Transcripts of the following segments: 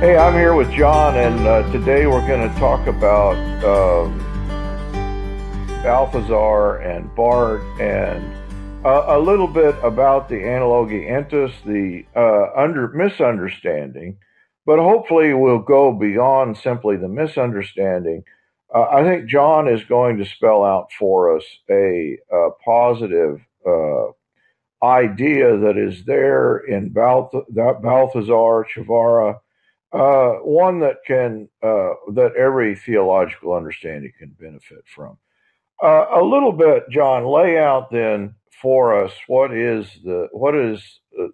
Hey, I'm here with John, and uh, today we're going to talk about um, Balthasar and Barth and uh, a little bit about the analogia entis, the uh, under misunderstanding, but hopefully we'll go beyond simply the misunderstanding. Uh, I think John is going to spell out for us a, a positive uh, idea that is there in Balth- Balthasar, Przywara, uh, one that can uh, that every theological understanding can benefit from. Uh, a little bit, John, lay out then for us what is the what is uh,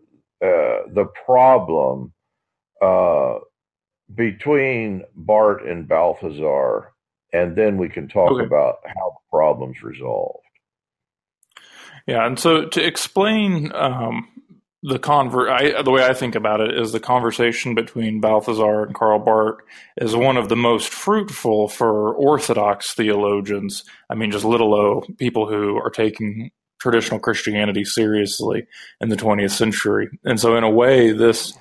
uh, the problem uh, between Barth and Balthasar, and then we can talk okay. about how the problem's resolved. Yeah, and so to explain um, the convert I, the way I think about it is the conversation between Balthasar and Karl Barth is one of the most fruitful for Orthodox theologians. I mean, just little o people who are taking traditional Christianity seriously in the 20th century. And so, in a way, this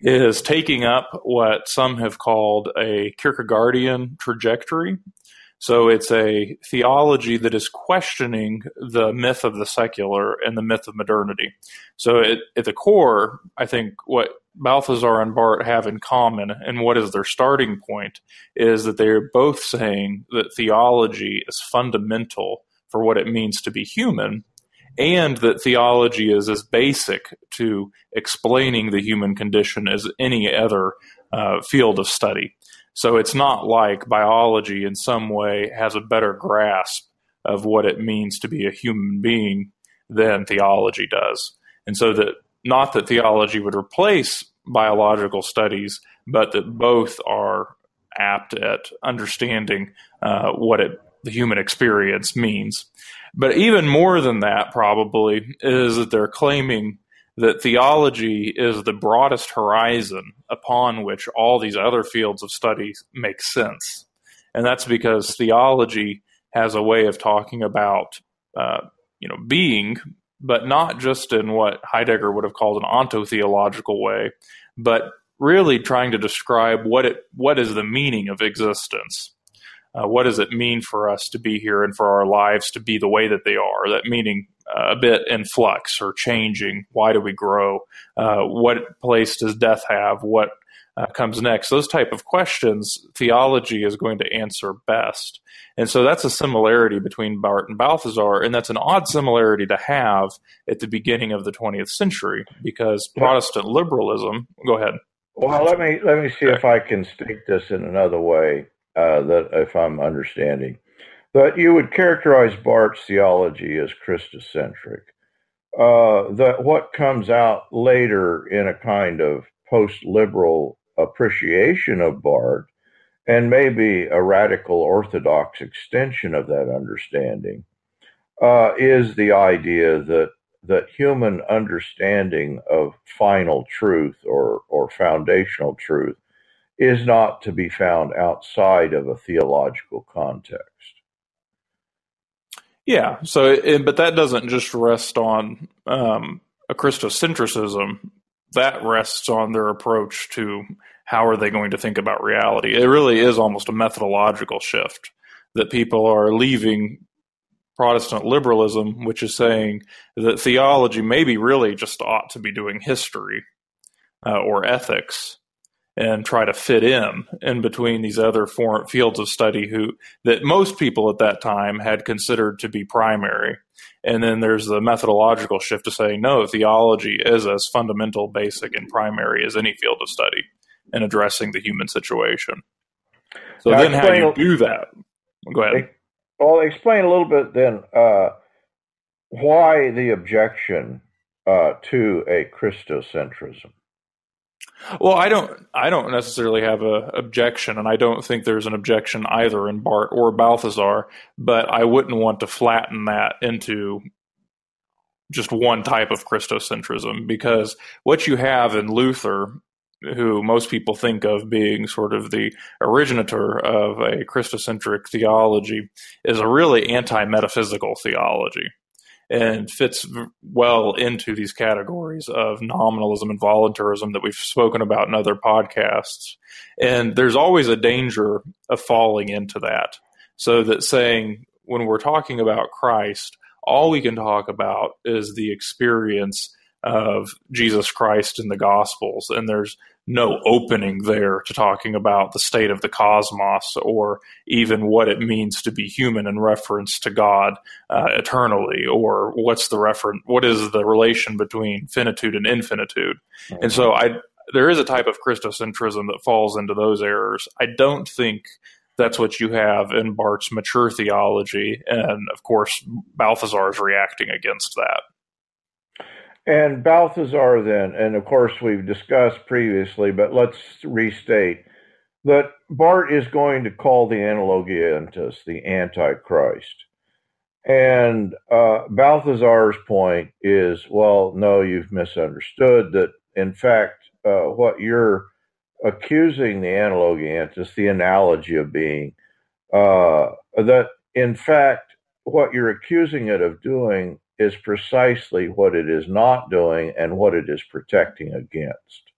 is taking up what some have called a Kierkegaardian trajectory. So it's a theology that is questioning the myth of the secular and the myth of modernity. So it, at the core, I think what Balthasar and Barth have in common and what is their starting point is that they're both saying that theology is fundamental for what it means to be human and that theology is as basic to explaining the human condition as any other uh, field of study. So it's not like biology in some way has a better grasp of what it means to be a human being than theology does. And so that not that theology would replace biological studies, but that both are apt at understanding uh, what it, the human experience means. But even more than that, probably, is that they're claiming that theology is the broadest horizon upon which all these other fields of study make sense. And that's because theology has a way of talking about, uh, you know, being, but not just in what Heidegger would have called an ontotheological way, but really trying to describe what it what is the meaning of existence. Uh, what does it mean for us to be here and for our lives to be the way that they are? That meaning a bit in flux or changing. Why do we grow? Uh, what place does death have? What uh, comes next? Those type of questions, theology is going to answer best. And so that's a similarity between Barth and Balthasar, and that's an odd similarity to have at the beginning of the 20th century because Protestant liberalism. Go ahead. Well, let me let me see if I can state this in another way uh, that if I'm understanding. But you would characterize Barth's theology as Christocentric. Uh, that what comes out later in a kind of post-liberal appreciation of Barth, and maybe a radical orthodox extension of that understanding, uh, is the idea that that human understanding of final truth or or foundational truth is not to be found outside of a theological context. Yeah. So, but that doesn't just rest on um, a Christocentrism. That rests on their approach to how are they going to think about reality. It really is almost a methodological shift that people are leaving Protestant liberalism, which is saying that theology maybe really just ought to be doing history uh, or ethics and try to fit in in between these other fields of study who that most people at that time had considered to be primary. And then there's the methodological shift to saying no theology is as fundamental basic and primary as any field of study in addressing the human situation. So now then how do you do that? Go ahead. Well explain a little bit then uh, why the objection uh, to a christocentrism well, I don't. I don't necessarily have a objection, and I don't think there's an objection either in Barth or Balthazar. But I wouldn't want to flatten that into just one type of Christocentrism because what you have in Luther, who most people think of being sort of the originator of a Christocentric theology, is a really anti-metaphysical theology. And fits well into these categories of nominalism and voluntarism that we've spoken about in other podcasts. And there's always a danger of falling into that. So that saying, when we're talking about Christ, all we can talk about is the experience of Jesus Christ in the Gospels. And there's no opening there to talking about the state of the cosmos or even what it means to be human in reference to God uh, eternally, or what's the reference, what is the relation between finitude and infinitude. Mm-hmm. And so I, there is a type of Christocentrism that falls into those errors. I don't think that's what you have in Barth's mature theology. And of course, Balthasar is reacting against that. And Balthasar, then, and of course, we've discussed previously, but let's restate that Barth is going to call the Analogia Entis the Antichrist. And uh, Balthasar's point is well, no, you've misunderstood that, in fact, uh, what you're accusing the Analogia Entis, the analogy of being, uh, that in fact, what you're accusing it of doing is precisely what it is not doing and what it is protecting against.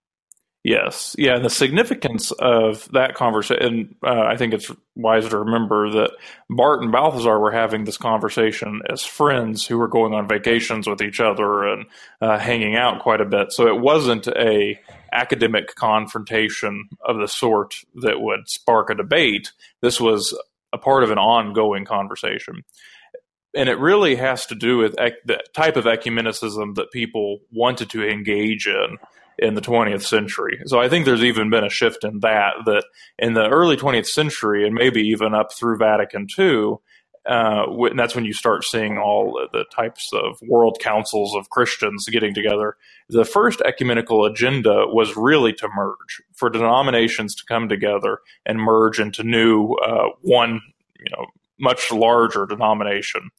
Yes, yeah, and the significance of that conversation. Uh, I think it's wise to remember that Barth and Balthasar were having this conversation as friends who were going on vacations with each other and uh, hanging out quite a bit. So it wasn't a academic confrontation of the sort that would spark a debate. This was a part of an ongoing conversation and it really has to do with ec- the type of ecumenicism that people wanted to engage in in the 20th century. So I think there's even been a shift in that, that in the early 20th century, and maybe even up through Vatican II, uh, and that's when you start seeing all the types of world councils of Christians getting together. The first ecumenical agenda was really to merge, for denominations to come together and merge into new uh, one, you know, much larger denomination.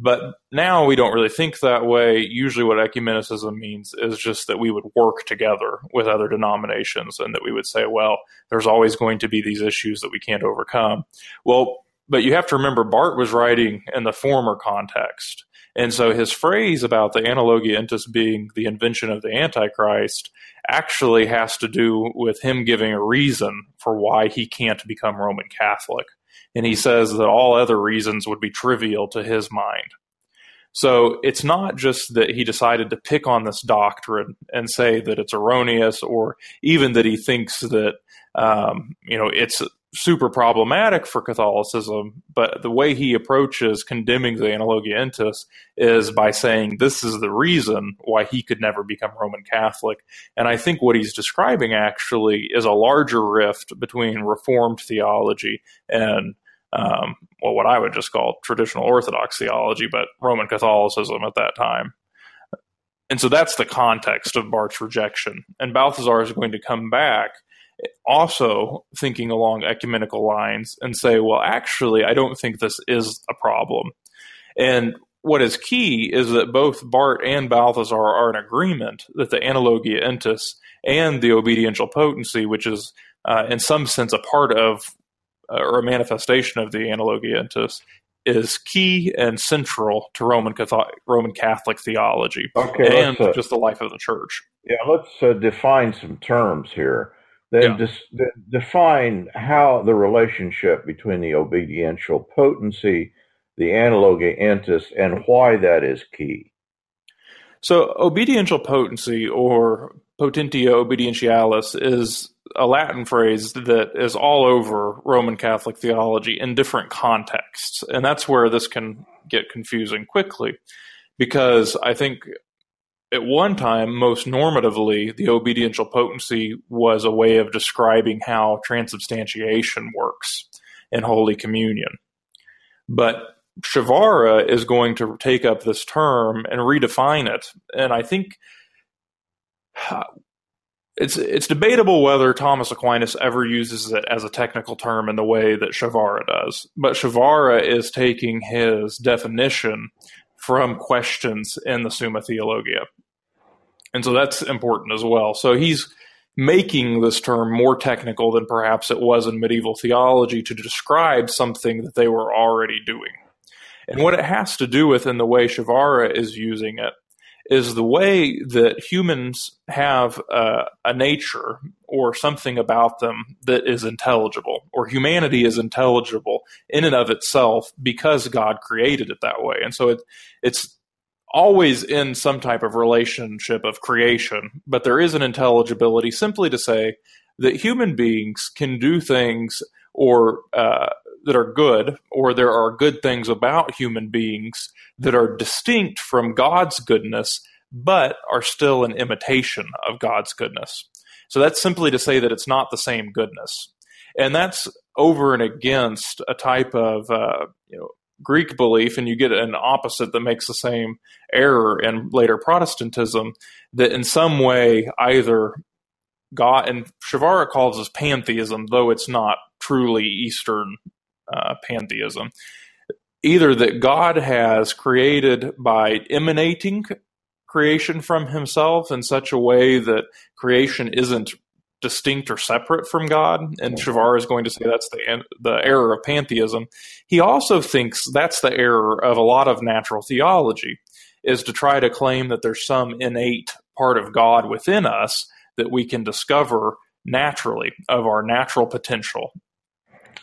But now we don't really think that way. Usually, what ecumenicism means is just that we would work together with other denominations and that we would say, well, there's always going to be these issues that we can't overcome. Well, but you have to remember, Barth was writing in the former context. And so his phrase about the analogia entis being the invention of the Antichrist actually has to do with him giving a reason for why he can't become Roman Catholic and he says that all other reasons would be trivial to his mind. So it's not just that he decided to pick on this doctrine and say that it's erroneous, or even that he thinks that um, you know it's super problematic for Catholicism, but the way he approaches condemning the Analogia Entis is by saying this is the reason why he could never become Roman Catholic. And I think what he's describing actually is a larger rift between Reformed theology and um, well, what I would just call traditional Orthodox theology, but Roman Catholicism at that time. And so that's the context of Barth's rejection. And Balthasar is going to come back also thinking along ecumenical lines and say, well, actually, I don't think this is a problem. And what is key is that both Barth and Balthasar are in agreement that the analogia entis and the obediential potency, which is uh, in some sense a part of or a manifestation of the analogia entis, is key and central to Roman Catholic, Roman Catholic theology okay, and uh, just the life of the church. Yeah, let's uh, define some terms here then yeah. define how the relationship between the obediential potency, the analogia entis, and why that is key. So, obediential potency or potentia obedientialis is a Latin phrase that is all over Roman Catholic theology in different contexts. And that's where this can get confusing quickly because I think at one time, most normatively, the obediential potency was a way of describing how transubstantiation works in Holy Communion. But Przywara is going to take up this term and redefine it. And I think it's it's debatable whether Thomas Aquinas ever uses it as a technical term in the way that Przywara does. But Przywara is taking his definition from questions in the Summa Theologia. And so that's important as well. So he's making this term more technical than perhaps it was in medieval theology to describe something that they were already doing. And what it has to do with, in the way Przywara is using it, is the way that humans have uh, a nature or something about them that is intelligible, or humanity is intelligible in and of itself because God created it that way. And so it, it's always in some type of relationship of creation, but there is an intelligibility simply to say that human beings can do things or uh, that are good, or there are good things about human beings that are distinct from God's goodness, but are still an imitation of God's goodness. So that's simply to say that it's not the same goodness. And that's over and against a type of uh, you know, Greek belief, and you get an opposite that makes the same error in later Protestantism, that in some way either God, and Przywara calls this pantheism, though it's not truly Eastern uh, pantheism, either that God has created by emanating creation from himself in such a way that creation isn't distinct or separate from God, and Przywara is going to say that's the the error of pantheism. He also thinks that's the error of a lot of natural theology, is to try to claim that there's some innate part of God within us that we can discover naturally of our natural potential.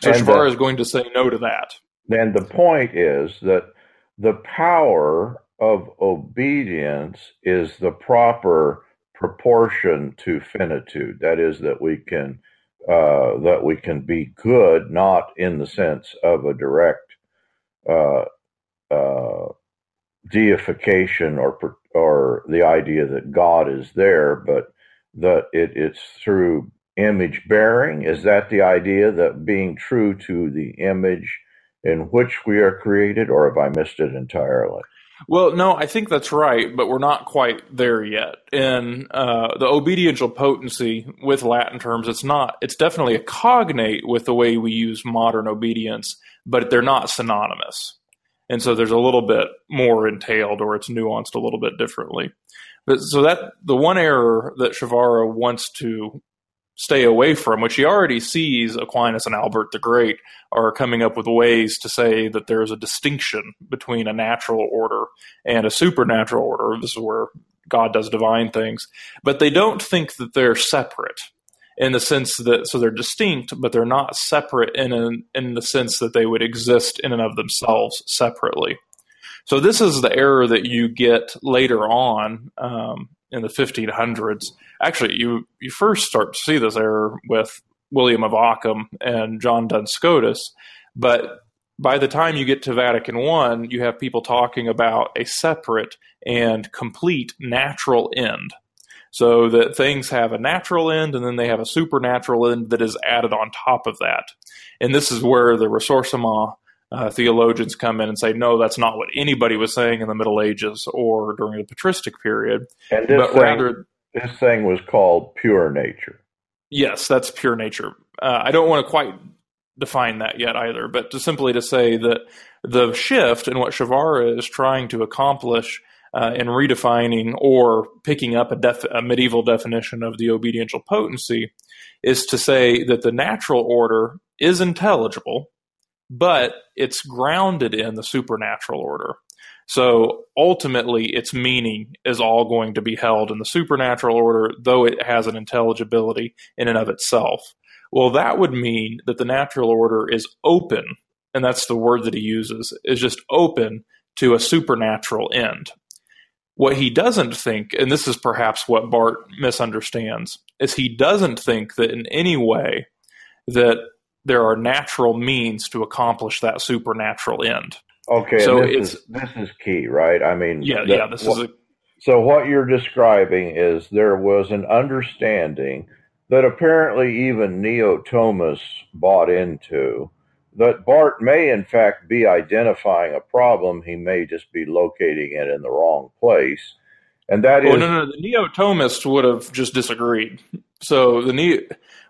So and Przywara the, is going to say no to that. Then the point is that the power of obedience is the proper proportion to finitude. That is, that we can uh, that we can be good, not in the sense of a direct uh, uh, deification or or the idea that God is there, but that it, it's through image bearing. Is that the idea that being true to the image in which we are created, or have I missed it entirely? Well, no, I think that's right, but we're not quite there yet. In uh, the obediential potency with Latin terms, it's not. It's definitely a cognate with the way we use modern obedience, but they're not synonymous. And so there's a little bit more entailed, or it's nuanced a little bit differently. But so that the one error that Przywara wants to stay away from, which he already sees Aquinas and Albert the Great are coming up with ways to say that there is a distinction between a natural order and a supernatural order. This is where God does divine things. But they don't think that they're separate in the sense that, so they're distinct, but they're not separate in, an, in the sense that they would exist in and of themselves separately. So this is the error that you get later on um, in the 1500s. Actually, you you first start to see this error with William of Ockham and John Duns Scotus, but by the time you get to Vatican I, you have people talking about a separate and complete natural end. So that things have a natural end and then they have a supernatural end that is added on top of that. And this is where the ressourcement uh, theologians come in and say, no, that's not what anybody was saying in the Middle Ages or during the patristic period. And this, but thing, rather, this thing was called pure nature. Yes, that's pure nature. Uh, I don't want to quite define that yet either, but to simply to say that the shift in what Przywara is trying to accomplish uh, in redefining or picking up a, def- a medieval definition of the obediential potency is to say that the natural order is intelligible but it's grounded in the supernatural order. So ultimately, its meaning is all going to be held in the supernatural order, though it has an intelligibility in and of itself. Well, that would mean that the natural order is open, and that's the word that he uses, is just open to a supernatural end. What he doesn't think, and this is perhaps what Barth misunderstands, is he doesn't think that in any way that there are natural means to accomplish that supernatural end. Okay, so this is this is key, right? I mean, yeah, that, yeah. This what, is a, so what you're describing is there was an understanding that apparently even Neo Thomas bought into that Barth may in fact be identifying a problem. He may just be locating it in the wrong place. And that oh, is no, no, the Neo Thomists would have just disagreed. So the Neo,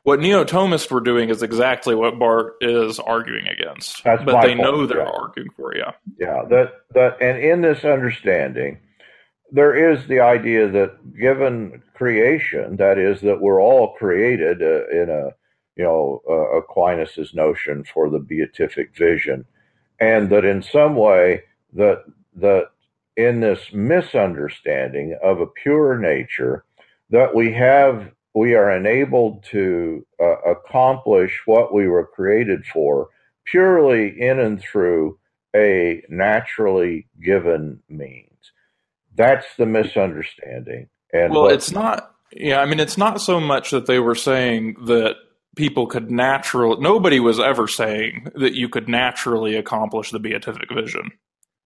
what Neo Thomists were doing is exactly what Barth is arguing against. That's but they point, know they're yeah. arguing for, yeah. Yeah, that that and in this understanding, there is the idea that given creation, that is that we're all created uh, in a you know uh, Aquinas's notion for the beatific vision, and that in some way that that in this misunderstanding of a pure nature that we have we are enabled to uh, accomplish what we were created for purely in and through a naturally given means that's the misunderstanding and well it's not yeah i mean it's not so much that they were saying that people could naturally nobody was ever saying that you could naturally accomplish the beatific vision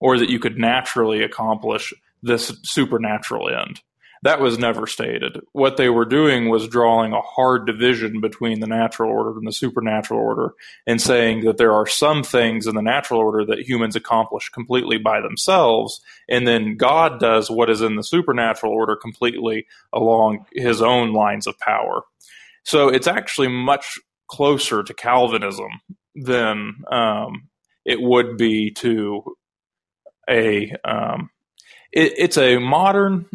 or that you could naturally accomplish this supernatural end. That was never stated. What they were doing was drawing a hard division between the natural order and the supernatural order and saying that there are some things in the natural order that humans accomplish completely by themselves, and then God does what is in the supernatural order completely along his own lines of power. So it's actually much closer to Calvinism than um, it would be to a um, it, it's a modern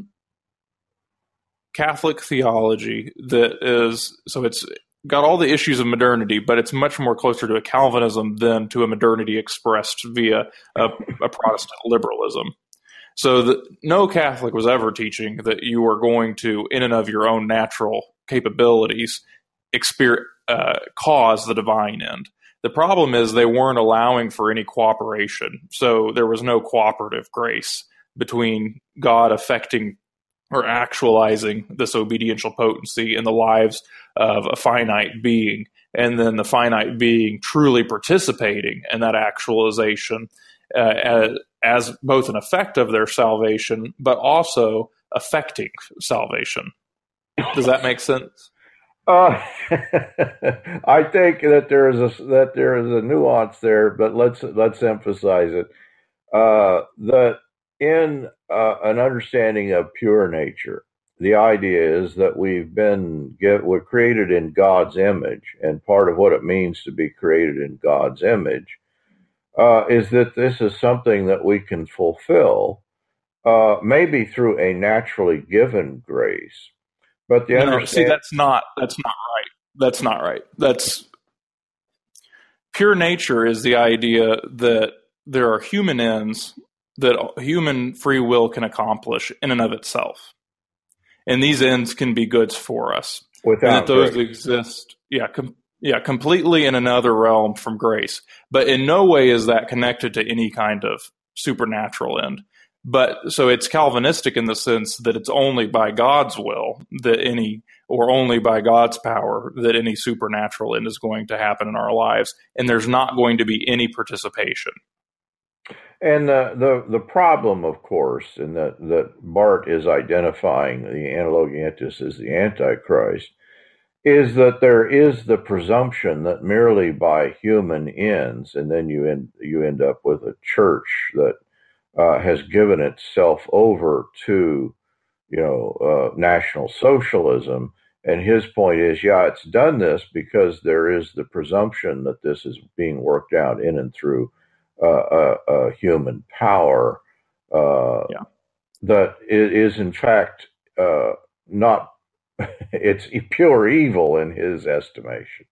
Catholic theology that is so it's got all the issues of modernity, but it's much more closer to a Calvinism than to a modernity expressed via a, a Protestant liberalism. So the, no Catholic was ever teaching that you are going to, in and of your own natural capabilities, uh, cause the divine end. The problem is they weren't allowing for any cooperation. So there was no cooperative grace between God affecting or actualizing this obediential potency in the lives of a finite being, and then the finite being truly participating in that actualization uh, as, as both an effect of their salvation, but also affecting salvation. Does that make sense? Uh, I think that there is a that there is a nuance there, but let's let's emphasize it. Uh, that in uh, an understanding of pure nature, the idea is that we've been get we're created in God's image, and part of what it means to be created in God's image uh, is that this is something that we can fulfill, uh, maybe through a naturally given grace but the no, see, that's not that's not right. That's not right. That's pure nature is the idea that there are human ends that human free will can accomplish in and of itself, and these ends can be goods for us. Without and that those grace. exist, yeah, com- yeah, completely in another realm from grace. But in no way is that connected to any kind of supernatural end. But so it's Calvinistic in the sense that it's only by God's will that any, or only by God's power that any supernatural end is going to happen in our lives, and there's not going to be any participation. And the the, the problem, of course, and that that Barth is identifying the analogia entis as the Antichrist, is that there is the presumption that merely by human ends, and then you end you end up with a church that uh, has given itself over to, you know, uh, National Socialism. And his point is, yeah, it's done this because there is the presumption that this is being worked out in and through human power. Uh, yeah. That is, in fact, uh, not, it's pure evil in his estimation.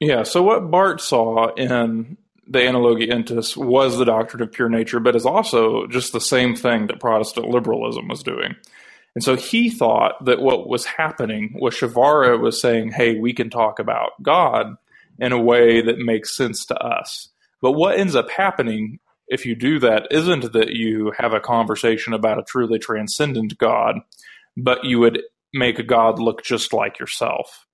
Yeah. So what Barth saw in the Analogia Entis was the doctrine of pure nature, but is also just the same thing that Protestant liberalism was doing. And so he thought that what was happening was Przywara was saying, hey, we can talk about God in a way that makes sense to us. But what ends up happening if you do that isn't that you have a conversation about a truly transcendent God, but you would make a God look just like yourself.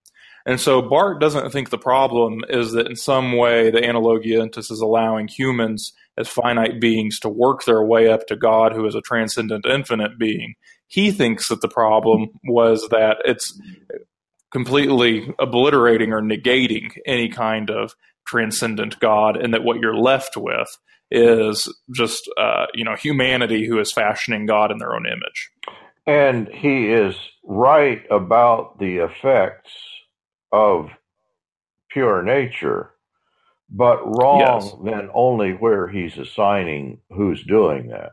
And so Barth doesn't think the problem is that in some way the analogia entis is allowing humans as finite beings to work their way up to God, who is a transcendent infinite being. He thinks that the problem was that it's completely obliterating or negating any kind of transcendent God, and that what you're left with is just uh, you know humanity who is fashioning God in their own image. And he is right about the effects of pure nature, but wrong yes. then only where he's assigning who's doing that.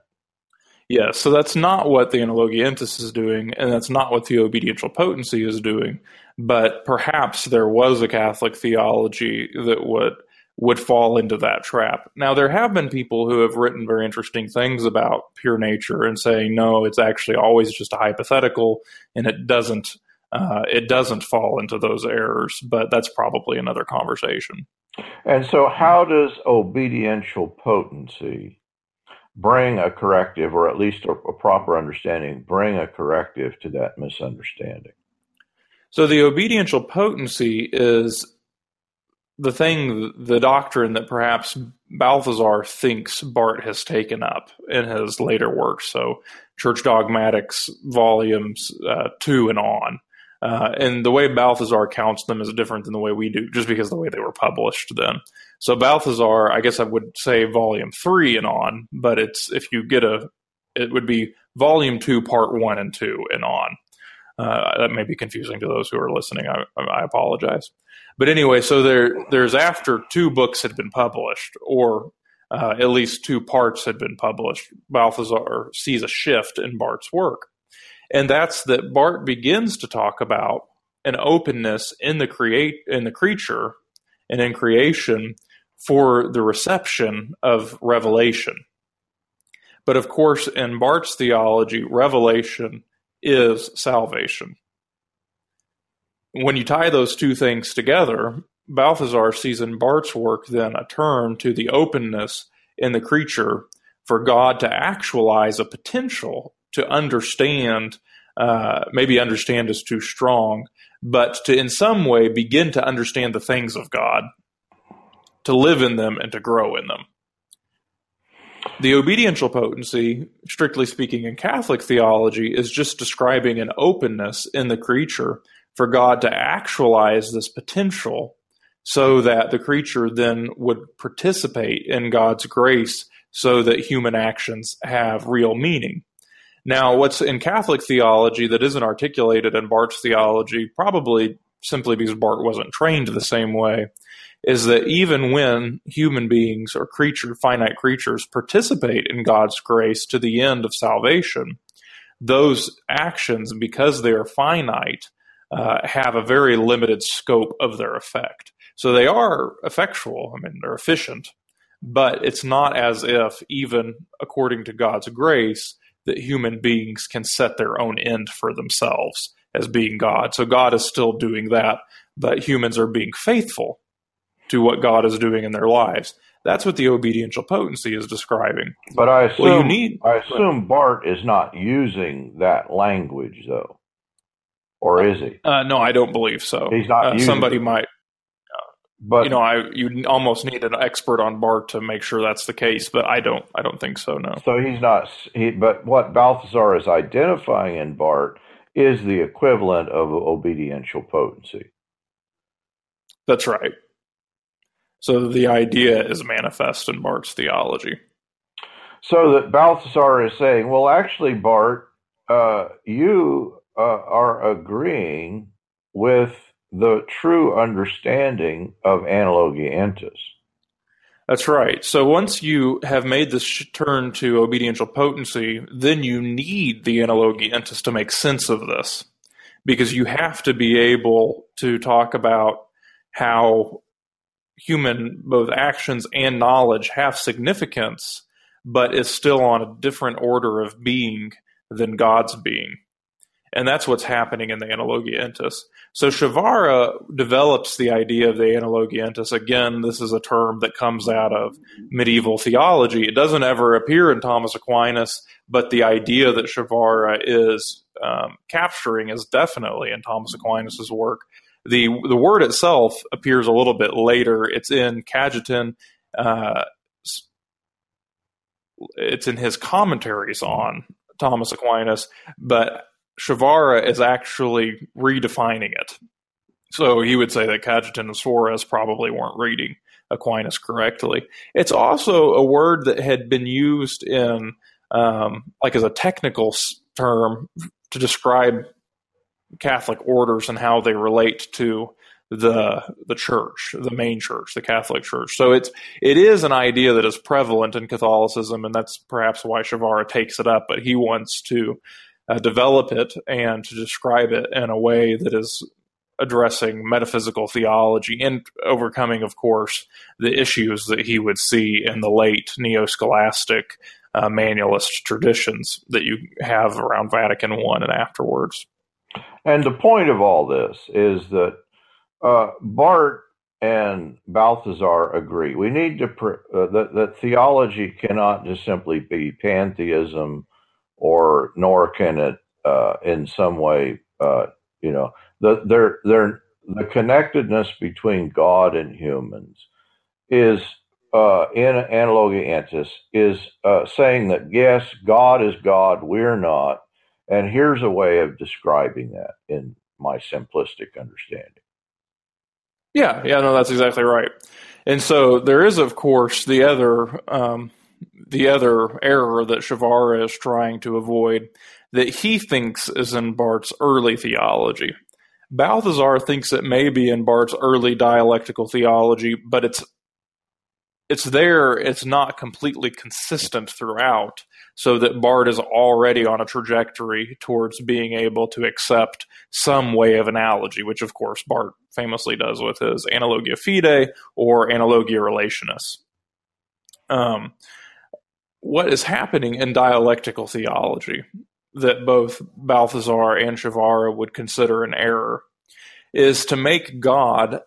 Yes, so that's not what the analogia entis is doing, and that's not what the obediential potency is doing. But perhaps there was a Catholic theology that would would fall into that trap. Now, there have been people who have written very interesting things about pure nature and saying, no, it's actually always just a hypothetical and it doesn't. Uh, it doesn't fall into those errors, but that's probably another conversation. And so, how does obediential potency bring a corrective, or at least a, a proper understanding, bring a corrective to that misunderstanding? So, the obediential potency is the thing, the doctrine that perhaps Balthasar thinks Barth has taken up in his later works. So, Church Dogmatics, volumes uh, two and on. Uh, and the way Balthasar counts them is different than the way we do, just because the way they were published then. So Balthasar, I guess I would say volume three and on, but it's if you get a, it would be volume two, part one and two and on. Uh, that may be confusing to those who are listening. I, I apologize. But anyway, so there there's after two books had been published, or uh, at least two parts had been published, Balthasar sees a shift in Barth's work. And that's that Barth begins to talk about an openness in the create in the creature and in creation for the reception of revelation. But of course, in Barth's theology, revelation is salvation when you tie those two things together, Balthasar sees in Barth's work then a turn to the openness in the creature for God to actualize a potential to understand. Uh, maybe understand is too strong, but to in some way begin to understand the things of God, to live in them and to grow in them. The obediential potency, strictly speaking in Catholic theology, is just describing an openness in the creature for God to actualize this potential so that the creature then would participate in God's grace so that human actions have real meaning. Now, what's in Catholic theology that isn't articulated in Barth's theology, probably simply because Barth wasn't trained the same way, is that even when human beings or creature, finite creatures participate in God's grace to the end of salvation, those actions, because they are finite, uh, have a very limited scope of their effect. So they are effectual, I mean, they're efficient, but it's not as if, even according to God's grace, that human beings can set their own end for themselves as being God. So God is still doing that, but humans are being faithful to what God is doing in their lives. That's what the obediential potency is describing. But I assume, well, need, I assume Barth is not using that language, though or is he? Uh, no, I don't believe so. He's not. Uh, somebody might. Uh, but you know, I you almost need an expert on Barth to make sure that's the case, but I don't. I don't think so. No. So he's not. He, but what Balthasar is identifying in Barth is the equivalent of obediential potency. That's right. So the idea is manifest in Barth's theology. So that Balthasar is saying, well, actually, Barth, uh, you uh, are agreeing with the true understanding of analogia entis. That's right. So once you have made this turn to obediential potency, then you need the analogia entis to make sense of this, because you have to be able to talk about how human both actions and knowledge have significance, but is still on a different order of being than God's being. And that's what's happening in the Analogia Entis. So Przywara develops the idea of the Analogia Entis. Again, this is a term that comes out of medieval theology. It doesn't ever appear in Thomas Aquinas, but the idea that Przywara is um, capturing is definitely in Thomas Aquinas' work. The, the word itself appears a little bit later. It's in Cajetan. Uh, it's in his commentaries on Thomas Aquinas, but Przywara is actually redefining it. So he would say that Cajetan and Suarez probably weren't reading Aquinas correctly. It's also a word that had been used in, um, like, as a technical term to describe Catholic orders and how they relate to the the church, the main church, the Catholic Church. So it's it is an idea that is prevalent in Catholicism, and that's perhaps why Przywara takes it up. But he wants to uh, develop it and to describe it in a way that is addressing metaphysical theology and overcoming, of course, the issues that he would see in the late neo scholastic uh, manualist traditions that you have around Vatican I and afterwards. And the point of all this is that uh, Barth and Balthasar agree. We need to pr- uh, that that theology cannot just simply be pantheism, or nor can it uh, in some way, uh, you know, the they're, they're, the connectedness between God and humans is uh, in analogia entis is uh, saying that yes, God is God, we're not, and here's a way of describing that in my simplistic understanding. Yeah, yeah, no, that's exactly right. And so there is, of course, the other um, the other error that Przywara is trying to avoid that he thinks is in Barth's early theology. Balthasar thinks it may be in Barth's early dialectical theology, but it's it's there, it's not completely consistent throughout, so that Barth is already on a trajectory towards being able to accept some way of analogy, which of course Barth famously does with his Analogia Fide or Analogia Relationis. Um, what is happening in dialectical theology that both Balthasar and Przywara would consider an error is to make God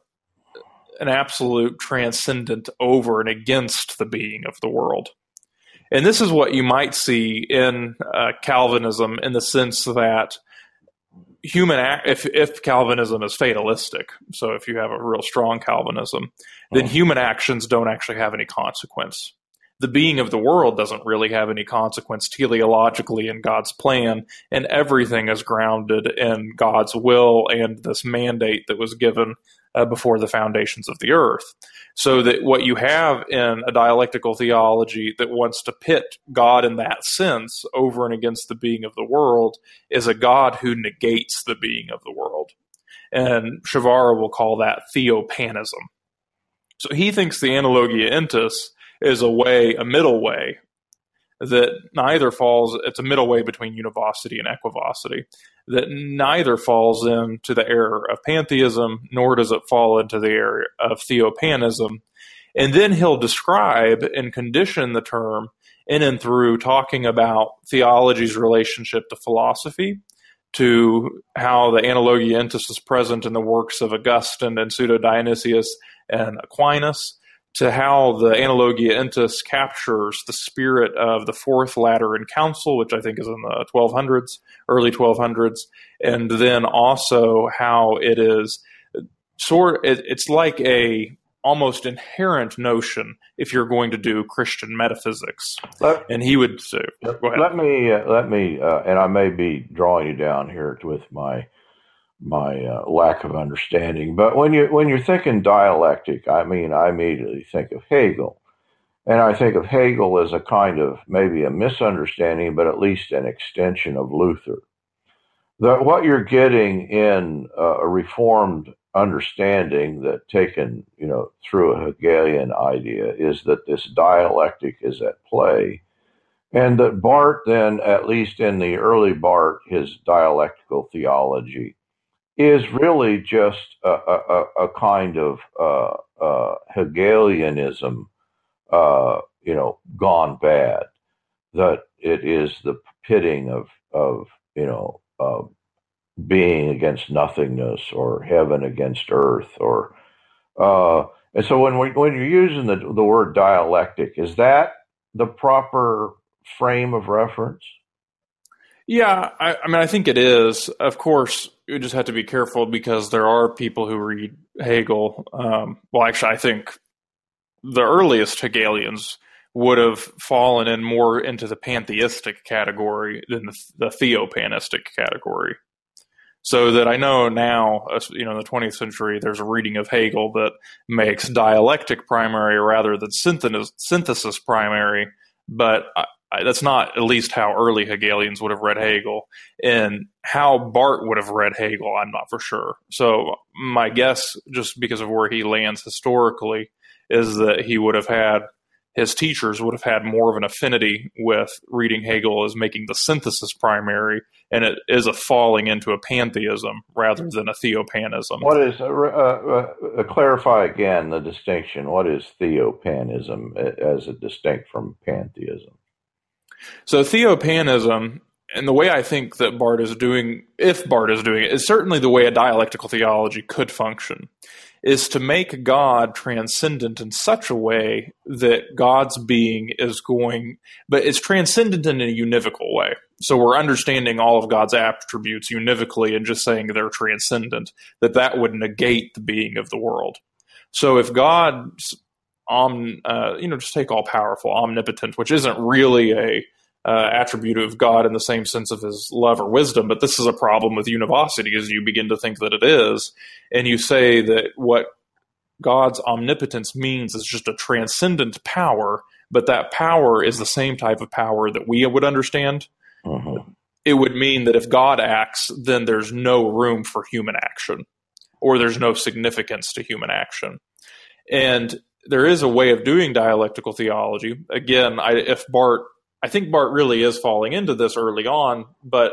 an absolute transcendent over and against the being of the world. And this is what you might see in uh, Calvinism in the sense that human if if Calvinism is fatalistic, so if you have a real strong Calvinism, then oh. human actions don't actually have any consequence the being of the world doesn't really have any consequence teleologically in God's plan, and everything is grounded in God's will and this mandate that was given uh, before the foundations of the earth. So that what you have in a dialectical theology that wants to pit God in that sense over and against the being of the world is a God who negates the being of the world. And Przywara will call that theopanism. So he thinks the analogia entis is a way, a middle way that neither falls, it's a middle way between univocity and equivocity, that neither falls into the error of pantheism, nor does it fall into the error of theopanism. And then he'll describe and condition the term in and through talking about theology's relationship to philosophy, to how the analogia entis is present in the works of Augustine and Pseudo Dionysius and Aquinas, to how the Analogia Entis captures the spirit of the Fourth Lateran Council, which I think is in the 1200s, early 1200s, and then also how it is sort. It, it's like a almost inherent notion if you're going to do Christian metaphysics. Let, and he would say, "Let me, uh, let me," uh, and I may be drawing you down here with my my uh, lack of understanding. But when you when you're thinking dialectic, I mean, I immediately think of Hegel, and I think of Hegel as a kind of maybe a misunderstanding, but at least an extension of Luther. That what you're getting in a reformed understanding that taken you know through a Hegelian idea is that this dialectic is at play. And that Barth then, at least in the early Barth, his dialectical theology, is really just a, a, a kind of uh, uh, Hegelianism, uh, you know, gone bad. That it is the pitting of of you know being against nothingness or heaven against earth or uh, and so when we, when you're using the the word dialectic, is that the proper frame of reference? Yeah, I, I, mean, I think it is. Of course, you just have to be careful because there are people who read Hegel. Um, well, actually, I think the earliest Hegelians would have fallen in more into the pantheistic category than the, the theopanistic category. So that I know now, you know, in the 20th century, there's a reading of Hegel that makes dialectic primary rather than synthesis, synthesis primary. But that's not at least how early Hegelians would have read Hegel. And how Barth would have read Hegel, I'm not for sure. So my guess, just because of where he lands historically, is that he would have had his teachers would have had more of an affinity with reading Hegel as making the synthesis primary, and it is a falling into a pantheism rather than a theopanism. What is, uh, uh, uh, clarify again the distinction. What is theopanism as a distinct from pantheism? So, theopanism and the way I think that Barth is doing, if Barth is doing it, is certainly the way a dialectical theology could function is to make God transcendent in such a way that God's being is going, but it's transcendent in a univocal way. So we're understanding all of God's attributes univocally and just saying they're transcendent, that that would negate the being of the world. So if God's om, uh, you know, just take all powerful, omnipotent, which isn't really a uh, attribute of God in the same sense of his love or wisdom, but this is a problem with univocity as you begin to think that it is, and you say that what God's omnipotence means is just a transcendent power, but that power is the same type of power that we would understand. Mm-hmm. It would mean that if God acts, then there's no room for human action, or there's no significance to human action. And there is a way of doing dialectical theology. Again, I, if Barth, I think Barth really is falling into this early on, but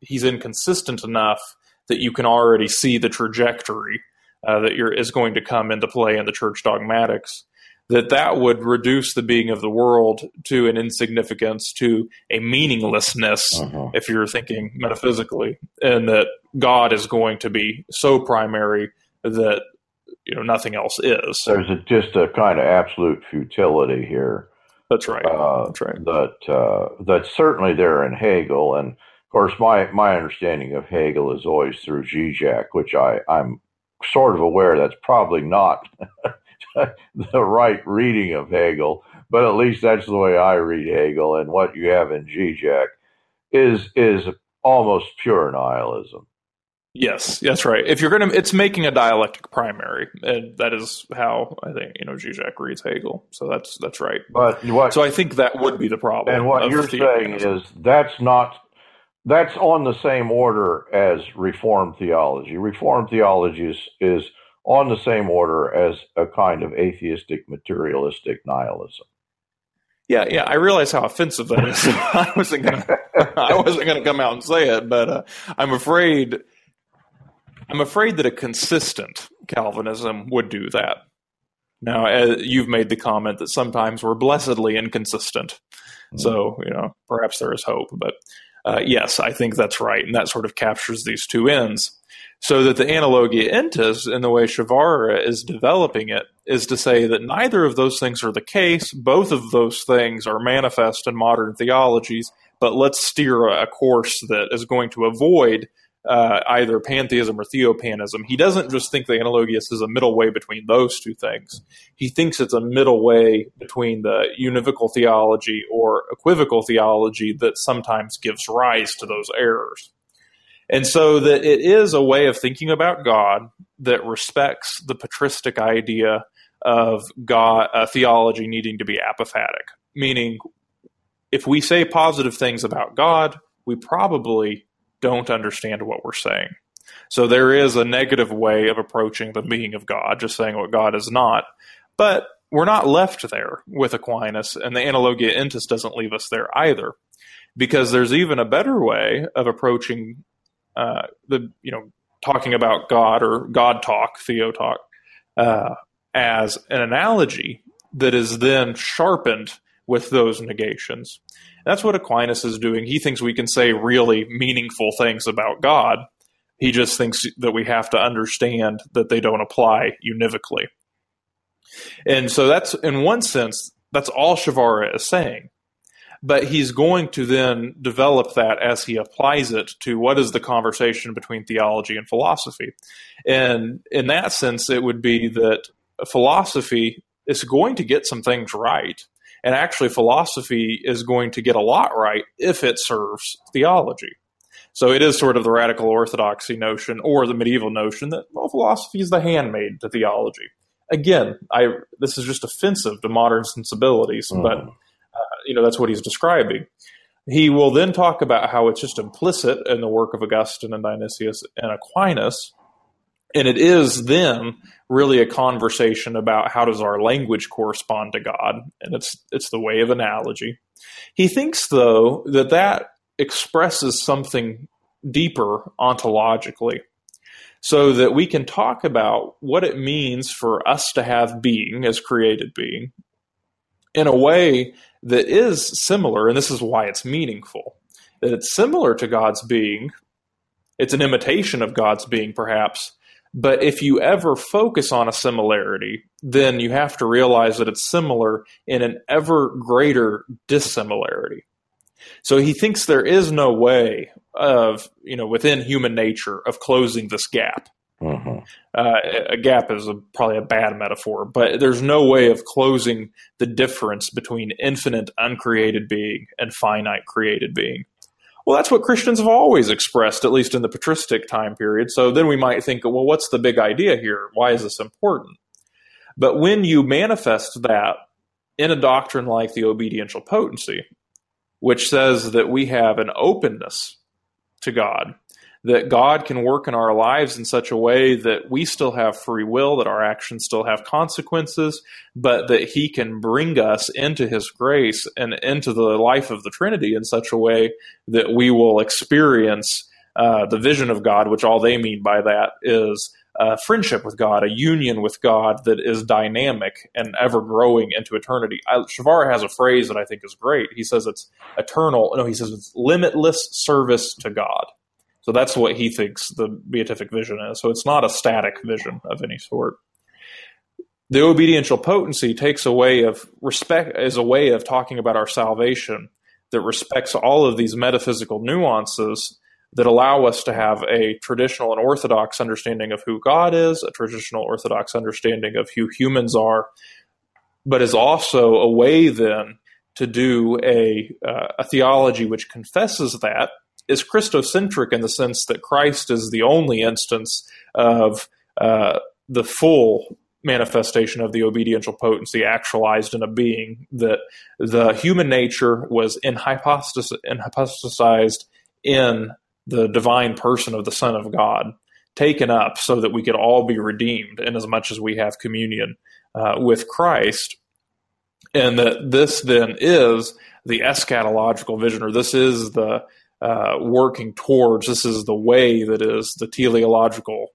he's inconsistent enough that you can already see the trajectory uh, that is going to come into play in the church dogmatics. That that would reduce the being of the world to an insignificance, to a meaninglessness, uh-huh. if you're thinking metaphysically, and that God is going to be so primary that you know nothing else is. There's a, just a kind of absolute futility here that's right. Uh, That's right. That uh, that's certainly there in Hegel, and of course, my my understanding of Hegel is always through Zizek, which I I'm sort of aware that's probably not the right reading of Hegel, but at least that's the way I read Hegel, and what you have in Zizek is is almost pure nihilism. Yes, that's right. If you're gonna, it's making a dialectic primary, and that is how I think you know Zizek reads Hegel. So that's that's right. But what? So I think that would be the problem. And what you're saying is that's not that's on the same order as Reformed theology. Reformed theology is is on the same order as a kind of atheistic materialistic nihilism. Yeah, yeah, I realize how offensive that is. I wasn't gonna, I wasn't gonna come out and say it, but uh, I'm afraid I'm afraid that a consistent Calvinism would do that. Now, you've made the comment that sometimes we're blessedly inconsistent. Mm-hmm. So, you know, perhaps there is hope. But uh, yes, I think that's right. And that sort of captures these two ends. So that the analogia entis, in the way Przywara is developing it, is to say that neither of those things are the case. Both of those things are manifest in modern theologies, but let's steer a course that is going to avoid uh, either pantheism or theopanism. He doesn't just think the analogia entis is a middle way between those two things. He thinks it's a middle way between the univocal theology or equivocal theology that sometimes gives rise to those errors. And so that it is a way of thinking about God that respects the patristic idea of God uh, theology needing to be apophatic, meaning if we say positive things about God, we probably don't understand what we're saying. So there is a negative way of approaching the being of God, just saying what God is not. But we're not left there with Aquinas, and the Analogia Entis doesn't leave us there either, because there's even a better way of approaching uh, the, you know, talking about God or God talk, Theo talk, uh, as an analogy that is then sharpened with those negations. That's what Aquinas is doing. He thinks we can say really meaningful things about God. He just thinks that we have to understand that they don't apply univocally. And so that's, in one sense, that's all Przywara is saying. But he's going to then develop that as he applies it to what is the conversation between theology and philosophy. And in that sense, it would be that philosophy is going to get some things right and actually, philosophy is going to get a lot right if it serves theology. So it is sort of the radical orthodoxy notion or the medieval notion that well, philosophy is the handmaid to theology. Again, I this is just offensive to modern sensibilities, mm. but uh, you know that's what he's describing. He will then talk about how it's just implicit in the work of Augustine and Dionysius and Aquinas And it is then really a conversation about how does our language correspond to God, and it's it's the way of analogy. He thinks though that that expresses something deeper ontologically so that we can talk about what it means for us to have being as created being in a way that is similar, and this is why it's meaningful, that it's similar to God's being. It's an imitation of God's being, perhaps. But if you ever focus on a similarity, then you have to realize that it's similar in an ever greater dissimilarity. So he thinks there is no way of, you know, within human nature of closing this gap. Mm-hmm. Uh, a gap is a, probably a bad metaphor, but there's no way of closing the difference between infinite uncreated being and finite created being. Well, that's what Christians have always expressed, at least in the patristic time period. So then we might think, well, what's the big idea here? Why is this important? But when you manifest that in a doctrine like the obediential potency, which says that we have an openness to God, that God can work in our lives in such a way that we still have free will, that our actions still have consequences, but that He can bring us into His grace and into the life of the Trinity in such a way that we will experience uh, the vision of God, which all they mean by that is a friendship with God, a union with God that is dynamic and ever growing into eternity. I, Przywara has a phrase that I think is great. He says it's eternal. No, he says it's limitless service to God. So that's what he thinks the beatific vision is. So it's not a static vision of any sort. The obediential potency takes a way of respect as a way of talking about our salvation that respects all of these metaphysical nuances that allow us to have a traditional and orthodox understanding of who God is, a traditional orthodox understanding of who humans are, but is also a way then to do a, uh, a theology which confesses that is Christocentric in the sense that Christ is the only instance of uh, the full manifestation of the obediential potency actualized in a being that the human nature was in hypostas- hypostasized in the divine person of the Son of God, taken up so that we could all be redeemed in as much as we have communion uh, with Christ. And that this then is the eschatological vision, or this is the uh, working towards, this is the way that is the teleological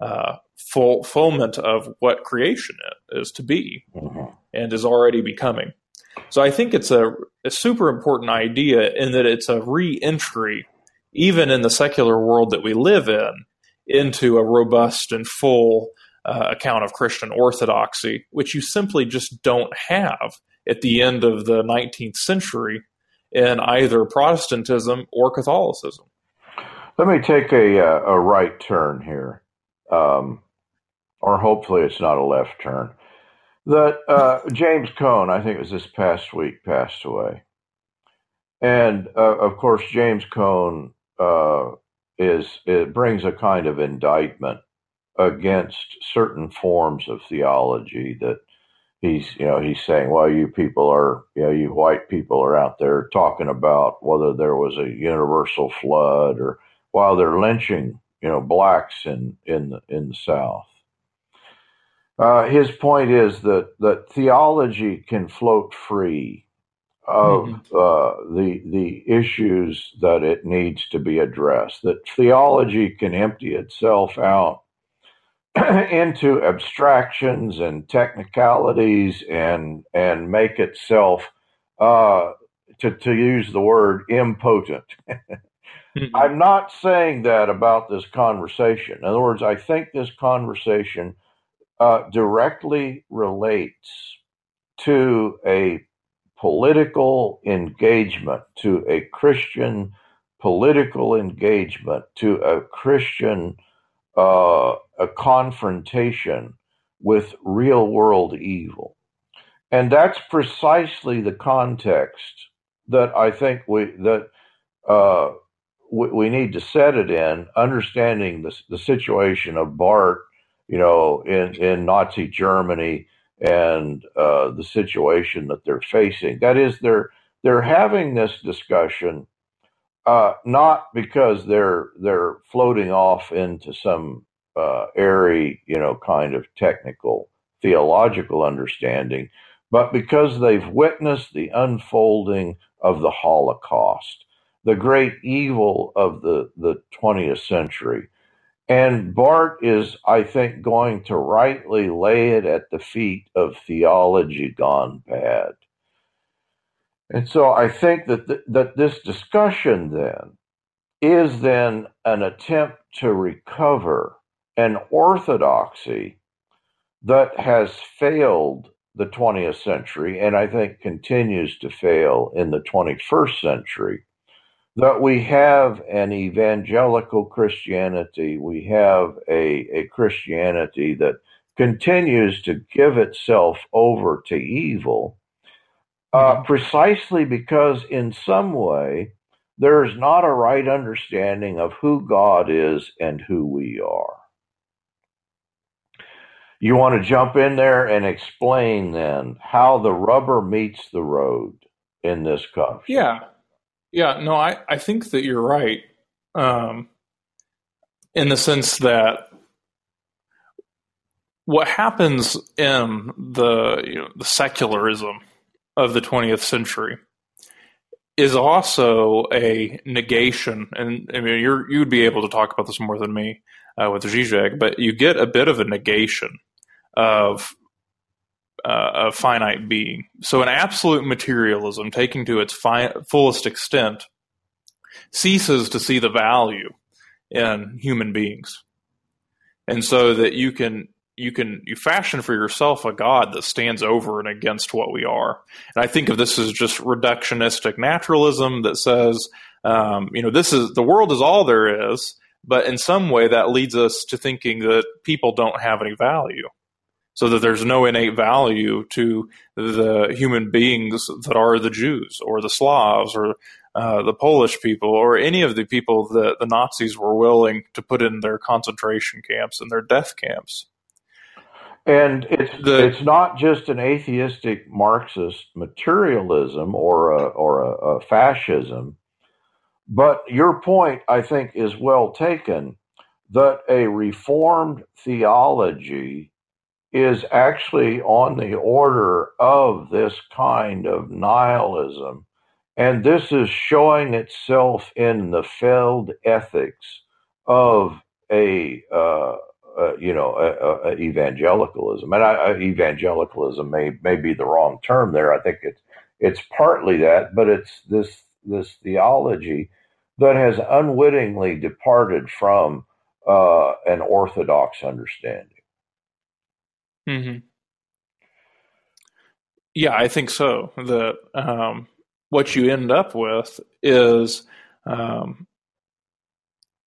uh, fulfillment of what creation is to be mm-hmm. and is already becoming. So I think it's a, a super important idea in that it's a re entry even in the secular world that we live in, into a robust and full uh, account of Christian orthodoxy, which you simply just don't have at the end of the 19th century in either Protestantism or Catholicism. Let me take a, uh, a right turn here, um, or hopefully it's not a left turn. That uh, James Cone, I think it was this past week, passed away. And uh, of course, James Cone uh, is it brings a kind of indictment against certain forms of theology that he's you know he's saying well you people are you know you white people are out there talking about whether there was a universal flood or while they're lynching you know blacks in in the in the south uh, his point is that that theology can float free of mm-hmm. uh, the the issues that it needs to be addressed. That theology can empty itself out into abstractions and technicalities and and make itself uh, to to use the word impotent. mm-hmm. I'm not saying that about this conversation. In other words, I think this conversation uh, directly relates to a political engagement, to a Christian political engagement, to a Christian a confrontation with real world evil. And that's precisely the context that I think we that uh, we, we, need to set it in, understanding the, the situation of Barth, you know, in, in Nazi Germany and uh, the situation that they're facing. That is, they're they're having this discussion uh, not because they're they're floating off into some uh, airy, you know, kind of technical theological understanding, but because they've witnessed the unfolding of the Holocaust, the great evil of the, the 20th century. And Barth is, I think, going to rightly lay it at the feet of theology gone bad. And so I think that th- that this discussion then is then an attempt to recover an orthodoxy that has failed the 20th century and I think continues to fail in the 21st century. That we have an evangelical Christianity, we have a, a Christianity that continues to give itself over to evil, uh, precisely because in some way there is not a right understanding of who God is and who we are. You want to jump in there and explain then how the rubber meets the road in this conversation. Yeah. Yeah, no, I, I think that you're right. Um, in the sense that what happens in the you know, the secularism of the 20th century is also a negation, and I mean you're you'd be able to talk about this more than me uh, with Zizek, but you get a bit of a negation of uh, a finite being. So, an absolute materialism, taking to its fi- fullest extent, ceases to see the value in human beings, and so that you can you can you fashion for yourself a god that stands over and against what we are. And I think of this as just reductionistic naturalism that says, um, you know, this is the world is all there is, but in some way that leads us to thinking that people don't have any value so that there's no innate value to the human beings that are the Jews or the Slavs or uh, the Polish people or any of the people that the Nazis were willing to put in their concentration camps and their death camps. And it's the, it's not just an atheistic Marxist materialism or a, or a, a fascism, but your point I think is well taken that a reformed theology is actually on the order of this kind of nihilism. And this is showing itself in the failed ethics of a, uh, uh, you know, a, a evangelicalism. And evangelicalism may, may be the wrong term there. I think it's, it's partly that, but it's this, this theology that has unwittingly departed from uh, an orthodox understanding. Mm-hmm. Yeah, I think so. The um, what you end up with is um,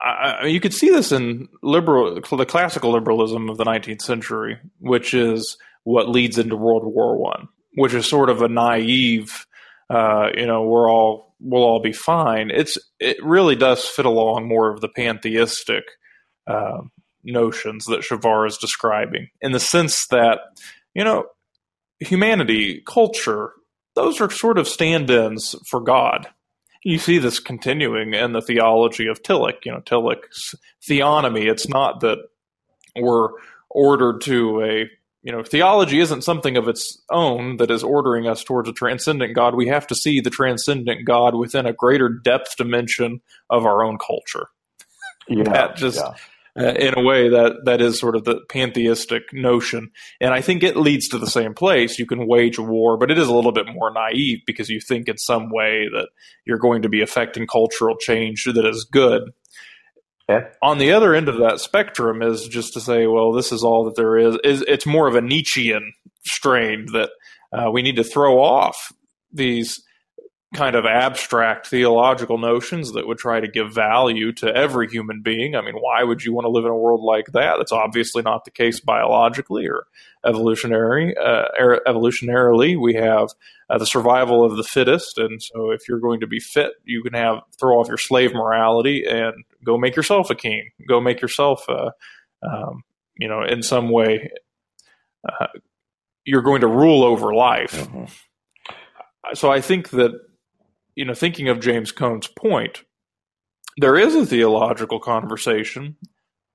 I, I, you could see this in liberal, the classical liberalism of the 19th century, which is what leads into World War One, which is sort of a naive, uh, you know, we're all we'll all be fine. It's it really does fit along more of the pantheistic uh, notions that Przywara is describing in the sense that, you know, humanity, culture, those are sort of stand ins for God. You see this continuing in the theology of Tillich, you know, Tillich's theonomy. It's not that we're ordered to a you know, theology isn't something of its own that is ordering us towards a transcendent God. We have to see the transcendent God within a greater depth dimension of our own culture. Yeah, that just yeah uh, in a way that that is sort of the pantheistic notion. And I think it leads to the same place. You can wage war, but it is a little bit more naive because you think in some way that you're going to be affecting cultural change that is good. Yeah. On the other end of that spectrum is just to say, well, this is all that there is. Is it's more of a Nietzschean strain that uh, we need to throw off these kind of abstract theological notions that would try to give value to every human being. I mean, why would you want to live in a world like that? That's obviously not the case biologically or evolutionary. Uh, er, evolutionarily, we have uh, the survival of the fittest, and so if you're going to be fit, you can have throw off your slave morality and go make yourself a king. Go make yourself, a, um, you know, in some way, uh, you're going to rule over life. Mm-hmm. So I think that you know, thinking of James Cone's point, there is a theological conversation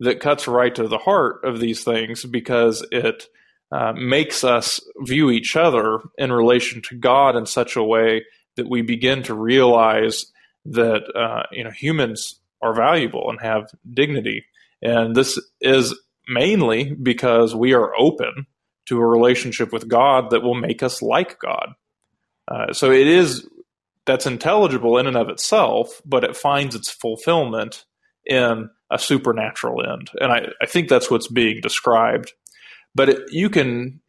that cuts right to the heart of these things because it uh, makes us view each other in relation to God in such a way that we begin to realize that uh, you know humans are valuable and have dignity, and this is mainly because we are open to a relationship with God that will make us like God. Uh, so it is that's intelligible in and of itself, but it finds its fulfillment in a supernatural end. And I, I think that's what's being described. But it, you can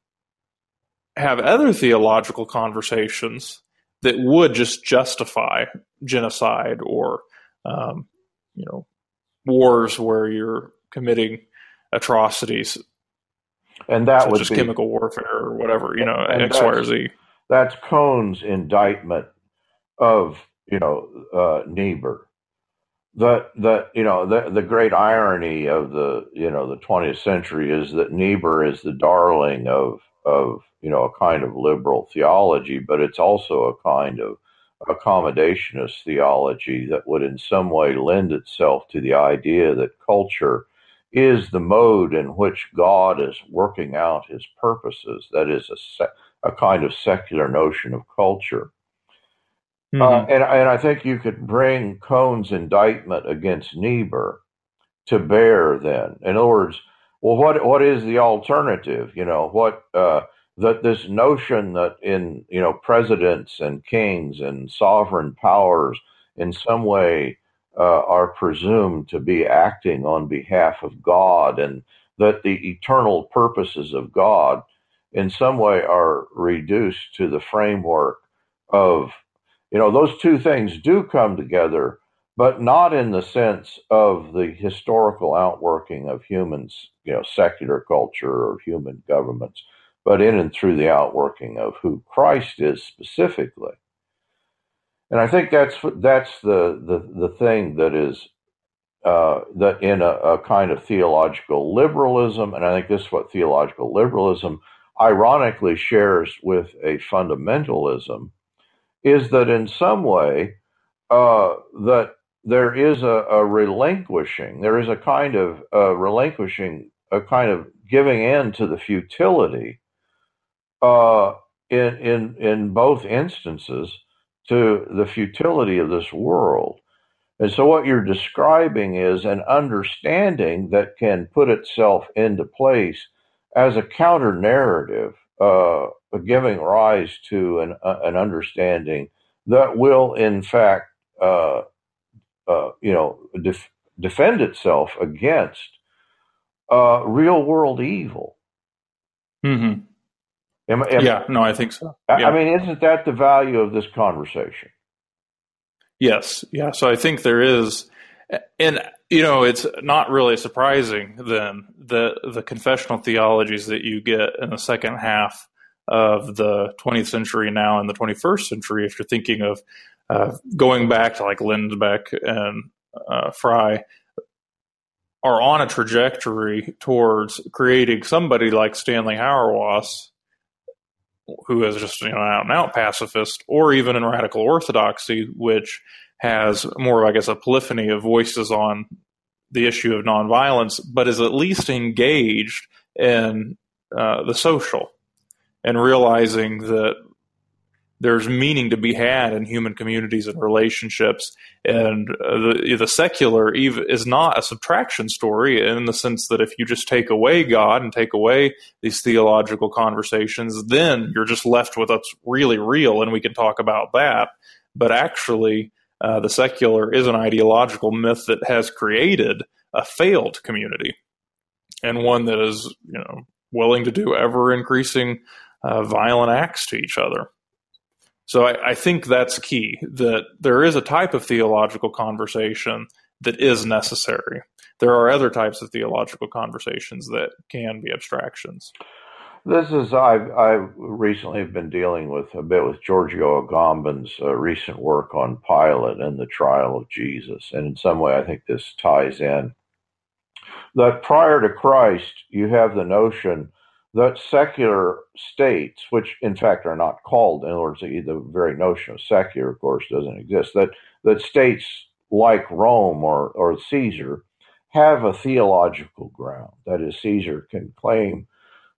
have other theological conversations that would just justify genocide or, um, you know, wars where you're committing atrocities. And that such would as be, chemical warfare or whatever, you know, X, Y, or Z. That's Cone's indictment of, you know, uh, Niebuhr the the you know the the great irony of the you know the 20th century is that Niebuhr is the darling of of you know a kind of liberal theology, but it's also a kind of accommodationist theology that would in some way lend itself to the idea that culture is the mode in which God is working out his purposes. That is a, a kind of secular notion of culture. Mm-hmm. Uh, and, and I think you could bring Cone's indictment against Niebuhr to bear then. In other words, well, what what is the alternative? You know, what uh, that this notion that in you know presidents and kings and sovereign powers in some way uh, are presumed to be acting on behalf of God, and that the eternal purposes of God in some way are reduced to the framework of you know, those two things do come together, but not in the sense of the historical outworking of humans, you know, secular culture or human governments, but in and through the outworking of who Christ is specifically. And I think that's that's the the, the thing that is uh, that in a, a, kind of theological liberalism, and I think this is what theological liberalism ironically shares with a fundamentalism, is that in some way uh, that there is a, a, relinquishing, there is a kind of uh, relinquishing, a kind of giving in to the futility uh, in in in both instances to the futility of this world. And so, what you're describing is an understanding that can put itself into place as a counter narrative uh, giving rise to an, uh, an understanding that will, in fact, uh, uh, you know, def- defend itself against uh, real world evil. Mm-hmm. Am, am, yeah, no, I think so. Yeah. I mean, isn't that the value of this conversation? Yes, yeah. So I think there is, and you know, it's not really surprising then that the confessional theologies that you get in the second half of the 20th century now in the 21st century. If you're thinking of uh, going back to like Lindbeck and uh, Frei, are on a trajectory towards creating somebody like Stanley Hauerwas, who is just you know out and out pacifist, or even in radical orthodoxy, which has more, I guess, a polyphony of voices on the issue of nonviolence, but is at least engaged in uh, the social and realizing that there's meaning to be had in human communities and relationships. And uh, the, the secular is not a subtraction story in the sense that if you just take away God and take away these theological conversations, then you're just left with what's really real, and we can talk about that. But actually, uh, the secular is an ideological myth that has created a failed community and one that is, you know, willing to do ever increasing uh, violent acts to each other. So I, I, think that's key that there is a type of theological conversation that is necessary. There are other types of theological conversations that can be abstractions. This is I've I recently been dealing with a bit with Giorgio Agamben's uh, recent work on Pilate and the trial of Jesus, and in some way I think this ties in. That prior to Christ, you have the notion that secular states, which in fact are not called, in other words, the, the very notion of secular, of course, doesn't exist, that, that states like Rome or, or Caesar have a theological ground. That is, Caesar can claim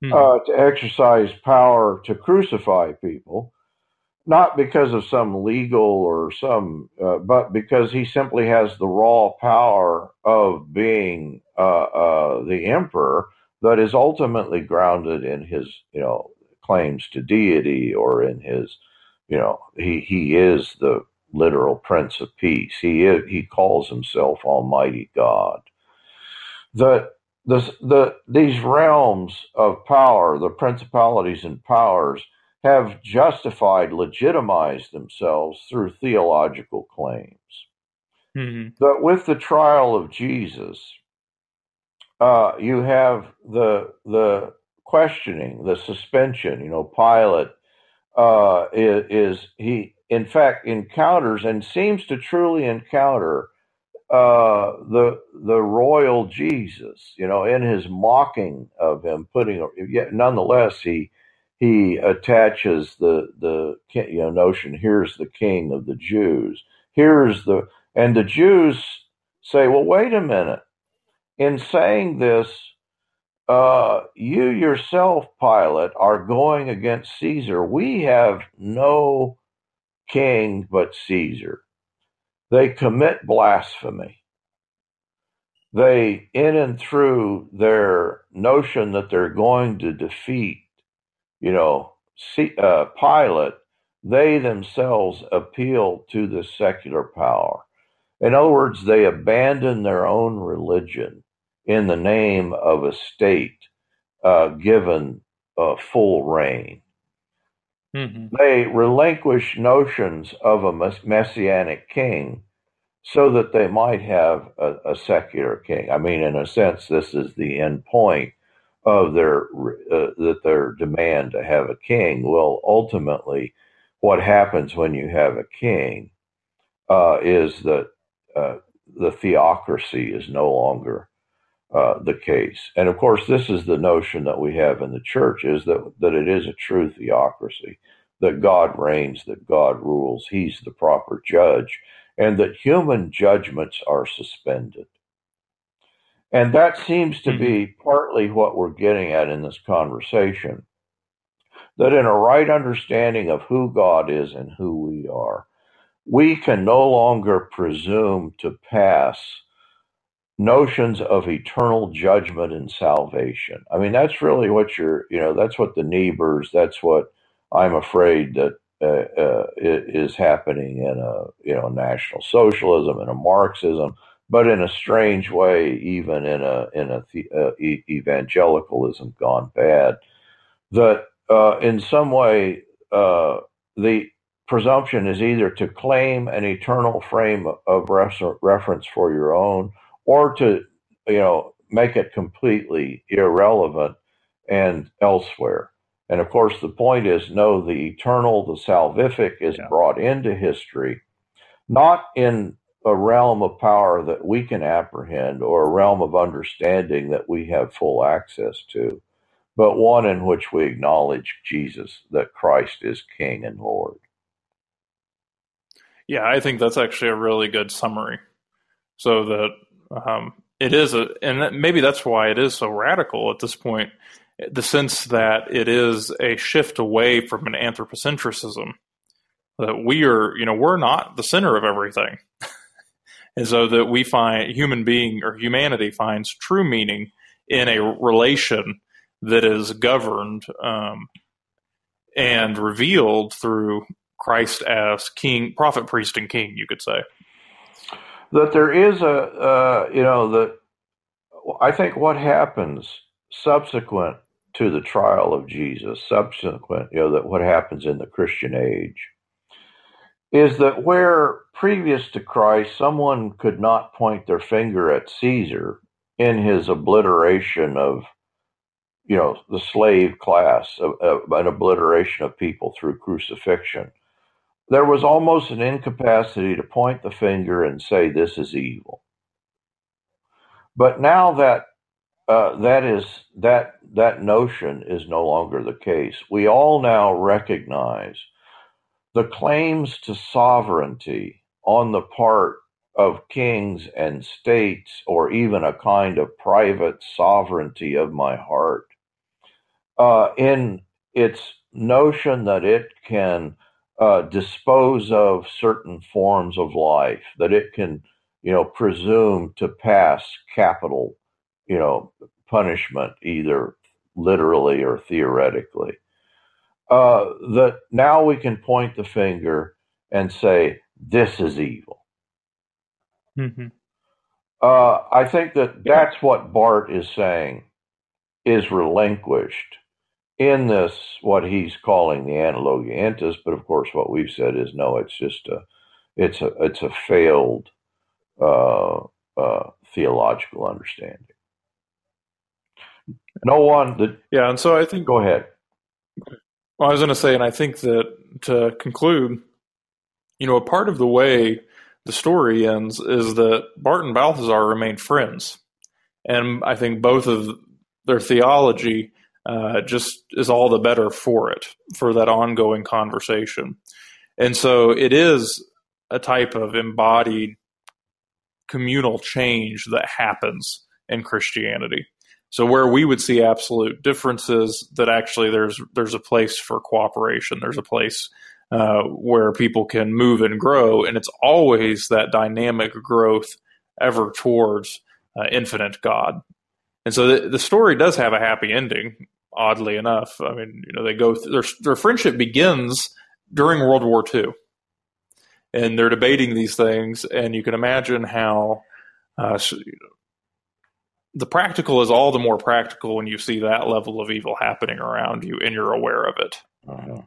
Hmm. uh, to exercise power to crucify people, not because of some legal or some, uh, but because he simply has the raw power of being uh, uh, the emperor that is ultimately grounded in his, you know, claims to deity or in his, you know, he he is the literal Prince of Peace. He is, he calls himself Almighty God. That the, the, these realms of power, the principalities and powers, have justified, legitimized themselves through theological claims. hmm But with the trial of Jesus, uh, you have the the questioning, the suspension. You know, Pilate uh, is, is he in fact encounters and seems to truly encounter uh, the the royal Jesus, you know, in his mocking of him, putting yet nonetheless he he attaches the the you know notion here's the king of the Jews, here's the and the Jews say, well, wait a minute, in saying this. Uh, you yourself, Pilate, are going against Caesar. We have no king but Caesar. They commit blasphemy. They, in and through their notion that they're going to defeat, you know, C- uh, Pilate, they themselves appeal to the secular power. In other words, they abandon their own religion in the name of a state uh, given uh, full reign. hmm They relinquish notions of a mess- messianic king so that they might have a, a secular king. I mean, in a sense, this is the end point of their uh, that their demand to have a king. Well, ultimately, what happens when you have a king uh, is that uh, the theocracy is no longer uh, the case. And of course, this is the notion that we have in the church: is that that it is a true theocracy, that God reigns, that God rules, He's the proper judge, and that human judgments are suspended. And that seems to be partly what we're getting at in this conversation. That in a right understanding of who God is and who we are, we can no longer presume to pass notions of eternal judgment and salvation. I mean, that's really what you're, you know, that's what the Niebuhrs, that's what I'm afraid that uh, uh, is happening in a, you know, national socialism and a Marxism, but in a strange way, even in a in a the, uh, e- evangelicalism gone bad. That uh, in some way uh, the presumption is either to claim an eternal frame of refer- reference for your own, or to you know make it completely irrelevant and elsewhere. And of course, the point is no, the eternal, the salvific is Yeah. brought into history, not in a realm of power that we can apprehend or a realm of understanding that we have full access to, but one in which we acknowledge Jesus, that Christ is King and Lord. Yeah, I think that's actually a really good summary. So that um, it is a, and that, maybe that's why it is so radical at this point. The sense that it is a shift away from an anthropocentrism. That we are, you know, we're not the center of everything. and so that we find human being or humanity finds true meaning in a relation that is governed um, and revealed through Christ as king, prophet, priest, and king, you could say. That there is a, uh, you know, that I think what happens subsequent to the trial of Jesus, subsequent, you know, that what happens in the Christian age is that where previous to Christ someone could not point their finger at Caesar in his obliteration of, you know, the slave class, of, of an obliteration of people through crucifixion, there was almost an incapacity to point the finger and say this is evil. But now that uh, that is that that notion is no longer the case. We all now recognize the claims to sovereignty on the part of kings and states, or even a kind of private sovereignty of my heart, uh, in its notion that it can uh, dispose of certain forms of life, that it can, you know, presume to pass capital, you know, punishment, either literally or theoretically. Uh, that now we can point the finger and say, this is evil. Mm-hmm. Uh, I think that that's what Barth is saying is relinquished in this, what he's calling the analogia entis. But of course, what we've said is no, it's just a, it's a, it's a failed uh, uh, theological understanding. No one that. Yeah, and so I think. Go ahead. Well, I was going to say, and I think that to conclude, you know, a part of the way the story ends is that Barth and Balthasar remain friends. And I think both of their theology uh, just is all the better for it, for that ongoing conversation. And so it is a type of embodied communal change that happens in Christianity. So where we would see absolute differences, that actually there's there's a place for cooperation. There's a place uh, where people can move and grow, and it's always that dynamic growth ever towards uh, infinite God. And so the, the, story does have a happy ending. Oddly enough, I mean, you know, they go th- their their friendship begins during World War II, and they're debating these things, and you can imagine how. Uh, so, you know, the practical is all the more practical when you see that level of evil happening around you and you're aware of it. Uh-huh.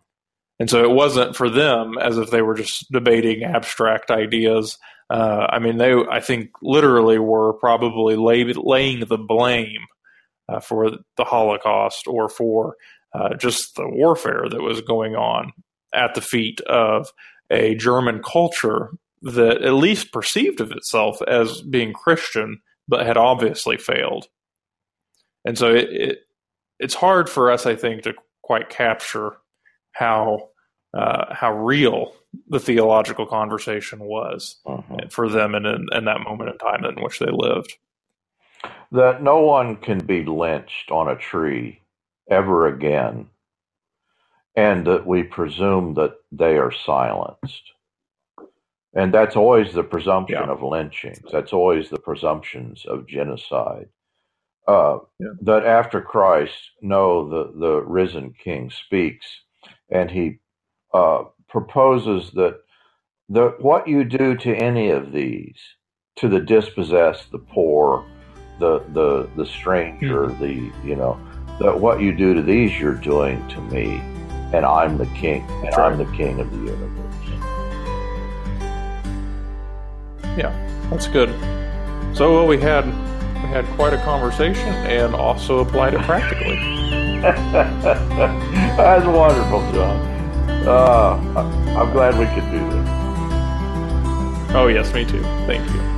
And so it wasn't for them as if they were just debating abstract ideas. Uh, I mean, they, I think, literally were probably lay, laying the blame uh, for the Holocaust or for uh, just the warfare that was going on at the feet of a German culture that at least perceived of itself as being Christian, but had obviously failed. And so it, it it's hard for us, I think, to quite capture how uh, how real the theological conversation was uh-huh. for them in, in, in that moment in time in which they lived. That no one can be lynched on a tree ever again, and that we presume that they are silenced. And that's always the presumption yeah. of lynchings. That's always the presumptions of genocide. Uh, yeah. That after Christ, no, the, the risen King speaks, and he uh, proposes that the, what you do to any of these, to the dispossessed, the poor, the the the stranger, mm-hmm. the you know, that what you do to these, you're doing to me, and I'm the king, and. I'm the king of the universe. Yeah, that's good. So well, we had we had quite a conversation, and also applied it practically. that's a wonderful, John. Uh, I'm glad we could do this. Oh, yes, me too. Thank you.